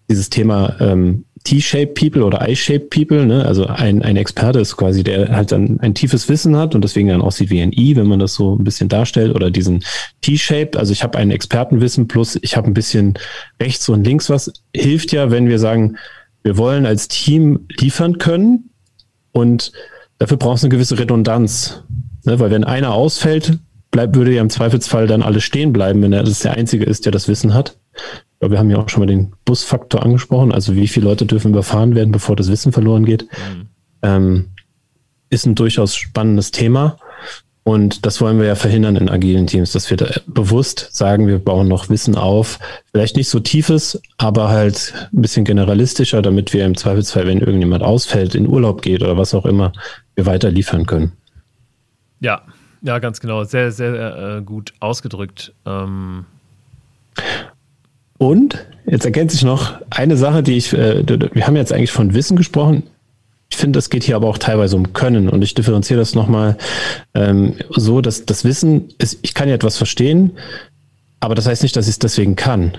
dieses Thema ähm, T-Shape People oder I-Shape People, ne? also ein, ein Experte ist quasi, der halt dann ein tiefes Wissen hat und deswegen dann aussieht wie ein I, wenn man das so ein bisschen darstellt, oder diesen T-Shape, also ich habe ein Expertenwissen plus ich habe ein bisschen rechts und links was, hilft ja, wenn wir sagen, wir wollen als Team liefern können, und dafür brauchst du eine gewisse Redundanz. Ne? Weil wenn einer ausfällt, bleibt, würde ja im Zweifelsfall dann alles stehen bleiben, wenn er das der Einzige ist, der das Wissen hat. Ja, wir haben ja auch schon mal den Busfaktor angesprochen, also wie viele Leute dürfen überfahren werden, bevor das Wissen verloren geht. Mhm. Ähm, ist ein durchaus spannendes Thema. Und das wollen wir ja verhindern in agilen Teams, dass wir da bewusst sagen, wir bauen noch Wissen auf. Vielleicht nicht so tiefes, aber halt ein bisschen generalistischer, damit wir im Zweifelsfall, wenn irgendjemand ausfällt, in Urlaub geht oder was auch immer, wir weiter liefern können. Ja, ja, ganz genau. Sehr, sehr äh, gut ausgedrückt. Ähm Und jetzt ergänzt sich noch eine Sache, die ich, äh, wir haben jetzt eigentlich von Wissen gesprochen. Ich finde, es geht hier aber auch teilweise um Können und ich differenziere das nochmal ähm, so, dass das Wissen ist, ich kann ja etwas verstehen, aber das heißt nicht, dass ich es deswegen kann.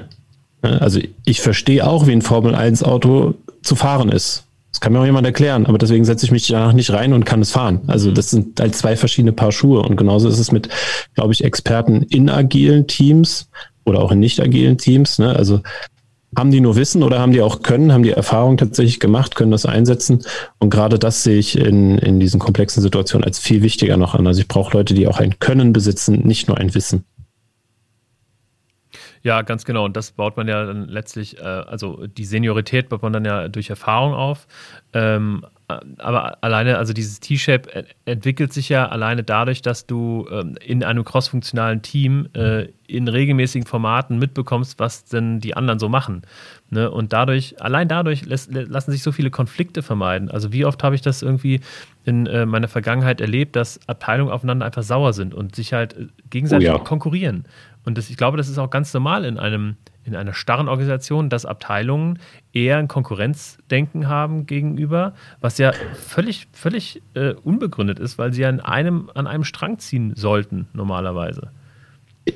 Also ich verstehe auch, wie ein Formel-1-Auto zu fahren ist. Das kann mir auch jemand erklären, aber deswegen setze ich mich danach nicht rein und kann es fahren. Also das sind halt zwei verschiedene Paar Schuhe und genauso ist es mit, glaube ich, Experten in agilen Teams oder auch in nicht agilen Teams. Ne? Also haben die nur Wissen oder haben die auch Können, haben die Erfahrung tatsächlich gemacht, können das einsetzen? Und gerade das sehe ich in, in diesen komplexen Situationen als viel wichtiger noch an. Also ich brauche Leute, die auch ein Können besitzen, nicht nur ein Wissen. Ja, ganz genau. Und das baut man ja dann letztlich, äh, also die Seniorität baut man dann ja durch Erfahrung auf. Ähm, aber alleine, also dieses T-Shape entwickelt sich ja alleine dadurch, dass du ähm, in einem crossfunktionalen Team äh, in regelmäßigen Formaten mitbekommst, was denn die anderen so machen. Ne? Und dadurch, allein dadurch lässt, lassen sich so viele Konflikte vermeiden. Also wie oft habe ich das irgendwie in äh, meiner Vergangenheit erlebt, dass Abteilungen aufeinander einfach sauer sind und sich halt äh, gegenseitig oh ja. konkurrieren. Und das, ich glaube, das ist auch ganz normal in einem in einer starren Organisation, dass Abteilungen eher ein Konkurrenzdenken haben gegenüber, was ja völlig, völlig äh, unbegründet ist, weil sie an einem, an einem Strang ziehen sollten, normalerweise.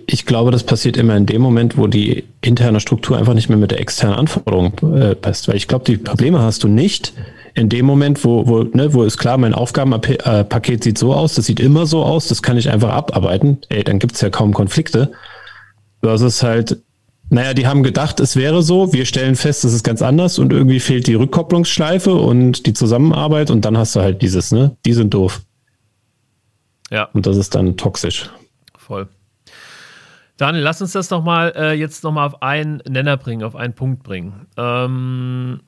Ich glaube, das passiert immer in dem Moment, wo die interne Struktur einfach nicht mehr mit der externen Anforderung äh, passt. Weil ich glaube, die Probleme hast du nicht in dem Moment, wo, wo, ne, wo ist klar, mein Aufgabenpaket sieht so aus, das sieht immer so aus, das kann ich einfach abarbeiten. Ey, dann gibt es ja kaum Konflikte. Das ist halt, naja, die haben gedacht, es wäre so. Wir stellen fest, es ist ganz anders und irgendwie fehlt die Rückkopplungsschleife und die Zusammenarbeit und dann hast du halt dieses, ne? Die sind doof. Ja. Und das ist dann toxisch. Voll. Daniel, lass uns das nochmal äh, jetzt nochmal auf einen Nenner bringen, auf einen Punkt bringen. Ähm,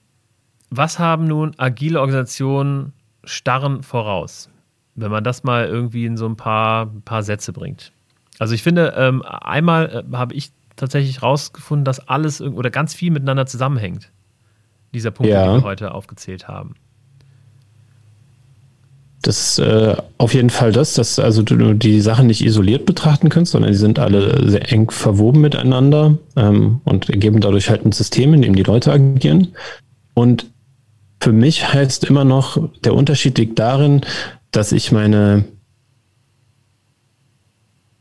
was haben nun agile Organisationen starren voraus? Wenn man das mal irgendwie in so ein paar, paar Sätze bringt. Also ich finde, ähm, einmal äh, habe ich tatsächlich rausgefunden, dass alles oder ganz viel miteinander zusammenhängt. Dieser Punkt, ja. den wir heute aufgezählt haben. Das ist äh, auf jeden Fall das, dass also du die Sachen nicht isoliert betrachten kannst, sondern die sind alle sehr eng verwoben miteinander ähm, und ergeben dadurch halt ein System, in dem die Leute agieren. Und für mich heißt immer noch, der Unterschied liegt darin, dass ich meine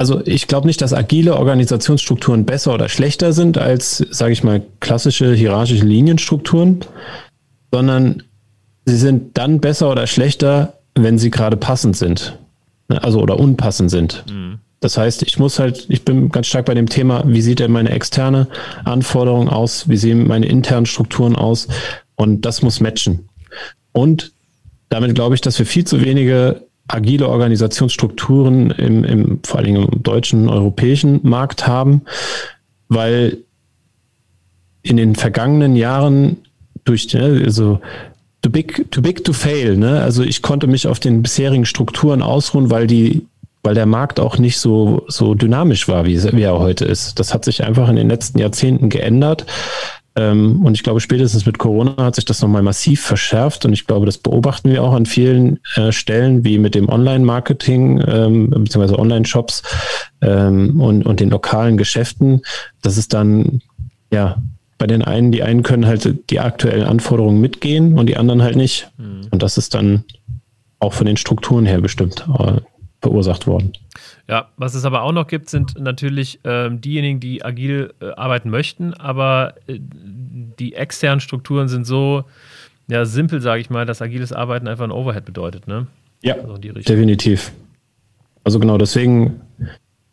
also ich glaube nicht, dass agile Organisationsstrukturen besser oder schlechter sind als, sage ich mal, klassische hierarchische Linienstrukturen, sondern sie sind dann besser oder schlechter, wenn sie gerade passend sind. Ne, also oder unpassend sind. Mhm. Das heißt, ich muss halt, ich bin ganz stark bei dem Thema, wie sieht denn meine externe Anforderung aus, wie sehen meine internen Strukturen aus und das muss matchen. Und damit glaube ich, dass wir viel zu wenige agile Organisationsstrukturen im, im, vor allen Dingen im deutschen, europäischen Markt haben, weil in den vergangenen Jahren durch, ne, also too big, too big to fail, ne? Also ich konnte mich auf den bisherigen Strukturen ausruhen, weil die, weil der Markt auch nicht so, so dynamisch war, wie, wie er heute ist. Das hat sich einfach in den letzten Jahrzehnten geändert. Ähm, und ich glaube, spätestens mit Corona hat sich das nochmal massiv verschärft. Und ich glaube, das beobachten wir auch an vielen äh, Stellen, wie mit dem Online-Marketing ähm, bzw. Online-Shops ähm, und, und den lokalen Geschäften. Das ist dann, ja, bei den einen, die einen können halt die aktuellen Anforderungen mitgehen und die anderen halt nicht. Mhm. Und das ist dann auch von den Strukturen her bestimmt äh, verursacht worden. Ja, was es aber auch noch gibt, sind natürlich ähm, diejenigen, die agil äh, arbeiten möchten, aber äh, die externen Strukturen sind so ja, simpel, sage ich mal, dass agiles Arbeiten einfach ein Overhead bedeutet. Ne? Ja, also definitiv. Also genau, deswegen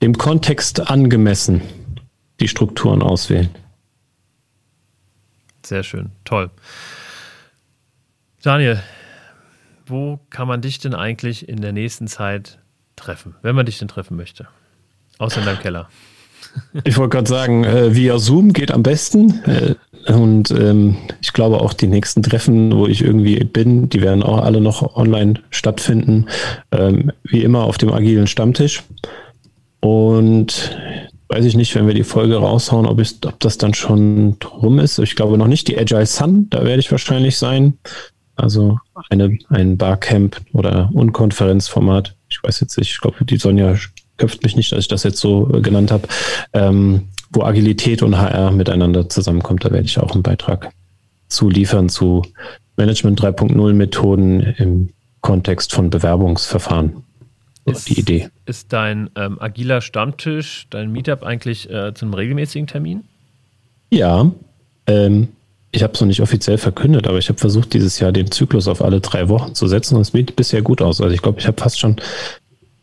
dem Kontext angemessen die Strukturen auswählen. Sehr schön, toll. Daniel, wo kann man dich denn eigentlich in der nächsten Zeit treffen, wenn man dich denn treffen möchte. Außer in deinem Keller. Ich wollte gerade sagen, äh, via Zoom geht am besten. Äh, und ähm, ich glaube auch die nächsten Treffen, wo ich irgendwie bin, die werden auch alle noch online stattfinden. Ähm, wie immer auf dem agilen Stammtisch. Und weiß ich nicht, wenn wir die Folge raushauen, ob, ich, ob das dann schon drum ist. Ich glaube noch nicht. Die Agile Sun, da werde ich wahrscheinlich sein. Also eine, ein Barcamp oder Unkonferenzformat ich weiß jetzt nicht, ich glaube, die Sonja köpft mich nicht, dass ich das jetzt so äh, genannt habe. Ähm, wo Agilität und HR miteinander zusammenkommt. Da werde ich auch einen Beitrag zu liefern zu Management 3.0 Methoden im Kontext von Bewerbungsverfahren. Ist, die Idee. Ist dein ähm, agiler Stammtisch, dein Meetup eigentlich äh, zu einem regelmäßigen Termin? Ja, ähm, ich habe es noch nicht offiziell verkündet, aber ich habe versucht, dieses Jahr den Zyklus auf alle drei Wochen zu setzen und es sieht bisher gut aus. Also ich glaube, ich habe fast schon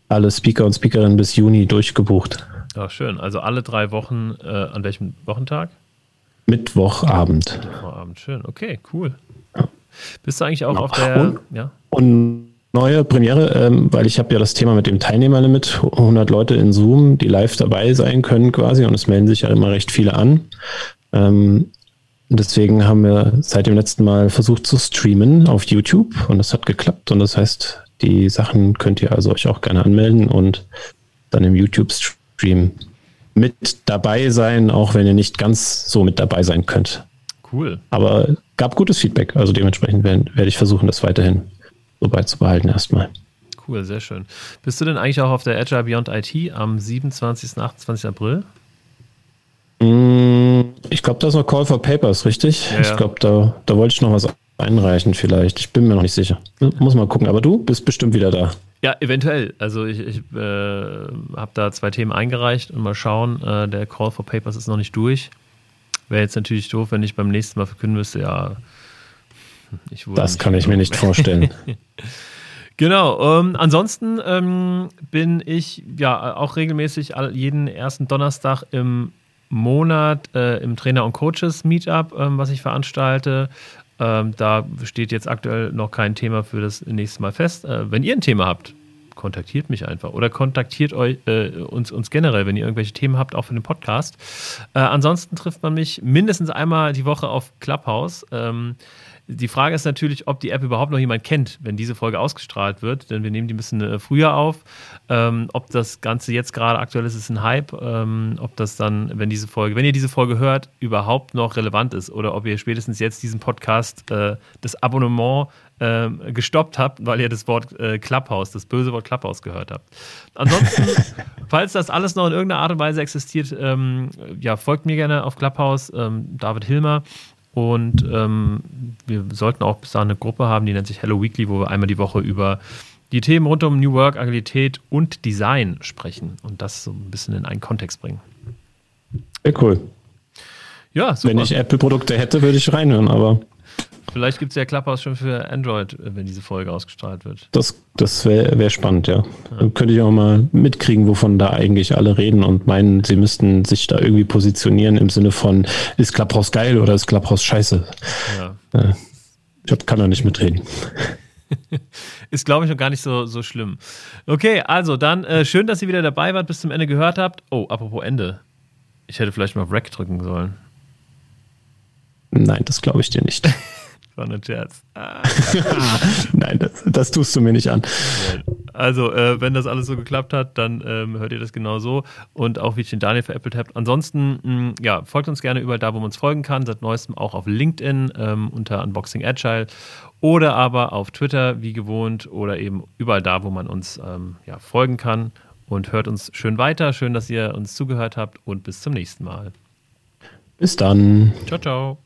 alle Speaker und Speakerinnen bis Juni durchgebucht. Ja, schön. Also alle drei Wochen, äh, an welchem Wochentag? Mittwochabend. Mittwochabend, schön. Okay, cool. Ja. Bist du eigentlich auch genau. auf der. Und, ja? und neue Premiere, ähm, weil ich habe ja das Thema mit dem Teilnehmerlimit, 100 Leute in Zoom, die live dabei sein können quasi und es melden sich ja immer recht viele an. Ähm, deswegen haben wir seit dem letzten Mal versucht zu streamen auf YouTube und das hat geklappt und das heißt, die Sachen könnt ihr also euch auch gerne anmelden und dann im YouTube-Stream mit dabei sein, auch wenn ihr nicht ganz so mit dabei sein könnt. Cool. Aber gab gutes Feedback, also dementsprechend werde werd ich versuchen, das weiterhin so beizubehalten erstmal. Cool, sehr schön. Bist du denn eigentlich auch auf der Agile Beyond IT am 27. und 28. April? Mm, ich glaube, da ist noch Call for Papers, richtig? Ja. Ich glaube, da, da wollte ich noch was einreichen vielleicht. Ich bin mir noch nicht sicher. Muss mal gucken. Aber du bist bestimmt wieder da. Ja, eventuell. Also ich, ich äh, habe da zwei Themen eingereicht und mal schauen. Äh, der Call for Papers ist noch nicht durch. Wäre jetzt natürlich doof, wenn ich beim nächsten Mal verkünden müsste, ja, das kann ich mir nicht vorstellen. Genau. Ähm, ansonsten ähm, bin ich ja auch regelmäßig jeden ersten Donnerstag im Monat äh, im Trainer- und Coaches-Meetup, ähm, was ich veranstalte. Ähm, da steht jetzt aktuell noch kein Thema für das nächste Mal fest. Äh, wenn ihr ein Thema habt, kontaktiert mich einfach oder kontaktiert euch, äh, uns, uns generell, wenn ihr irgendwelche Themen habt, auch für den Podcast. Äh, ansonsten trifft man mich mindestens einmal die Woche auf Clubhouse. Ähm, die Frage ist natürlich, ob die App überhaupt noch jemand kennt, wenn diese Folge ausgestrahlt wird, denn wir nehmen die ein bisschen äh, früher auf. Ähm, ob das Ganze jetzt gerade aktuell ist, ist ein Hype. Ähm, ob das dann, wenn diese Folge, wenn ihr diese Folge hört, überhaupt noch relevant ist oder ob ihr spätestens jetzt diesen Podcast, äh, das Abonnement äh, gestoppt habt, weil ihr das Wort äh, Clubhouse, das böse Wort Clubhouse gehört habt. Ansonsten, falls das alles noch in irgendeiner Art und Weise existiert, ähm, ja, folgt mir gerne auf Clubhouse, ähm, David Hilmer. Und ähm, wir sollten auch bis dahin eine Gruppe haben, die nennt sich Hello Weekly, wo wir einmal die Woche über die Themen rund um New Work, Agilität und Design sprechen und das so ein bisschen in einen Kontext bringen. Sehr cool. Ja, super. Wenn ich Apple-Produkte hätte, würde ich reinhören, aber Vielleicht gibt es ja Clubhouse schon für Android, äh, wenn diese Folge ausgestrahlt wird. Das, das wäre wär spannend, ja. ja. Dann könnte ich auch mal mitkriegen, wovon da eigentlich alle reden und meinen, sie müssten sich da irgendwie positionieren im Sinne von, ist Clubhouse geil oder ist Clubhouse scheiße? Ja. Ich kann da nicht mitreden. ist, glaube ich, noch gar nicht so, so schlimm. Okay, also dann äh, schön, dass ihr wieder dabei wart, bis zum Ende gehört habt. Oh, apropos Ende. Ich hätte vielleicht mal auf Rack drücken sollen. Nein, das glaube ich dir nicht. War ein Scherz. Ah. Nein, das, das, tust du mir nicht an. Also, äh, wenn das alles so geklappt hat, dann ähm, hört ihr das genau so. Und auch wie ich den Daniel veräppelt habe. Ansonsten, mh, ja, folgt uns gerne überall da, wo man uns folgen kann. Seit neuestem auch auf LinkedIn ähm, unter Unboxing Agile oder aber auf Twitter wie gewohnt oder eben überall da, wo man uns ähm, ja, folgen kann. Und hört uns schön weiter. Schön, dass ihr uns zugehört habt und bis zum nächsten Mal. Bis dann. Ciao, ciao.